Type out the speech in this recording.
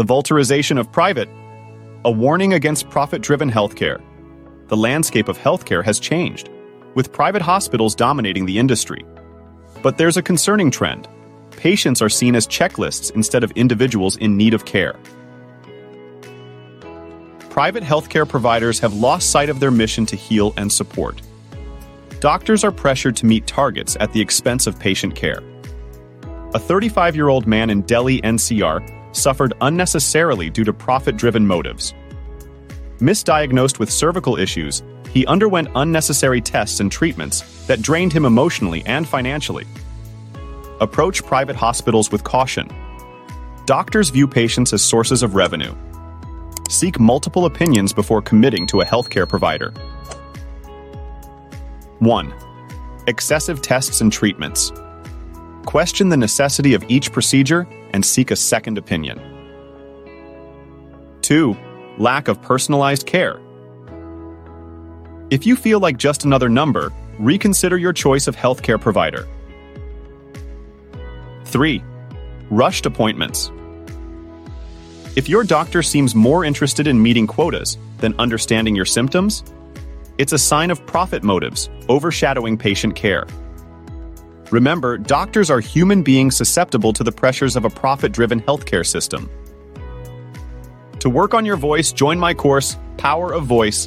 The vulturization of private, a warning against profit driven healthcare. The landscape of healthcare has changed, with private hospitals dominating the industry. But there's a concerning trend. Patients are seen as checklists instead of individuals in need of care. Private healthcare providers have lost sight of their mission to heal and support. Doctors are pressured to meet targets at the expense of patient care. A 35 year old man in Delhi, NCR, suffered unnecessarily due to profit driven motives. Misdiagnosed with cervical issues, he underwent unnecessary tests and treatments that drained him emotionally and financially. Approach private hospitals with caution. Doctors view patients as sources of revenue. Seek multiple opinions before committing to a healthcare provider. 1. Excessive tests and treatments. Question the necessity of each procedure and seek a second opinion. 2. Lack of personalized care. If you feel like just another number, reconsider your choice of healthcare provider. 3. Rushed appointments. If your doctor seems more interested in meeting quotas than understanding your symptoms, it's a sign of profit motives overshadowing patient care. Remember, doctors are human beings susceptible to the pressures of a profit driven healthcare system. To work on your voice, join my course, Power of Voice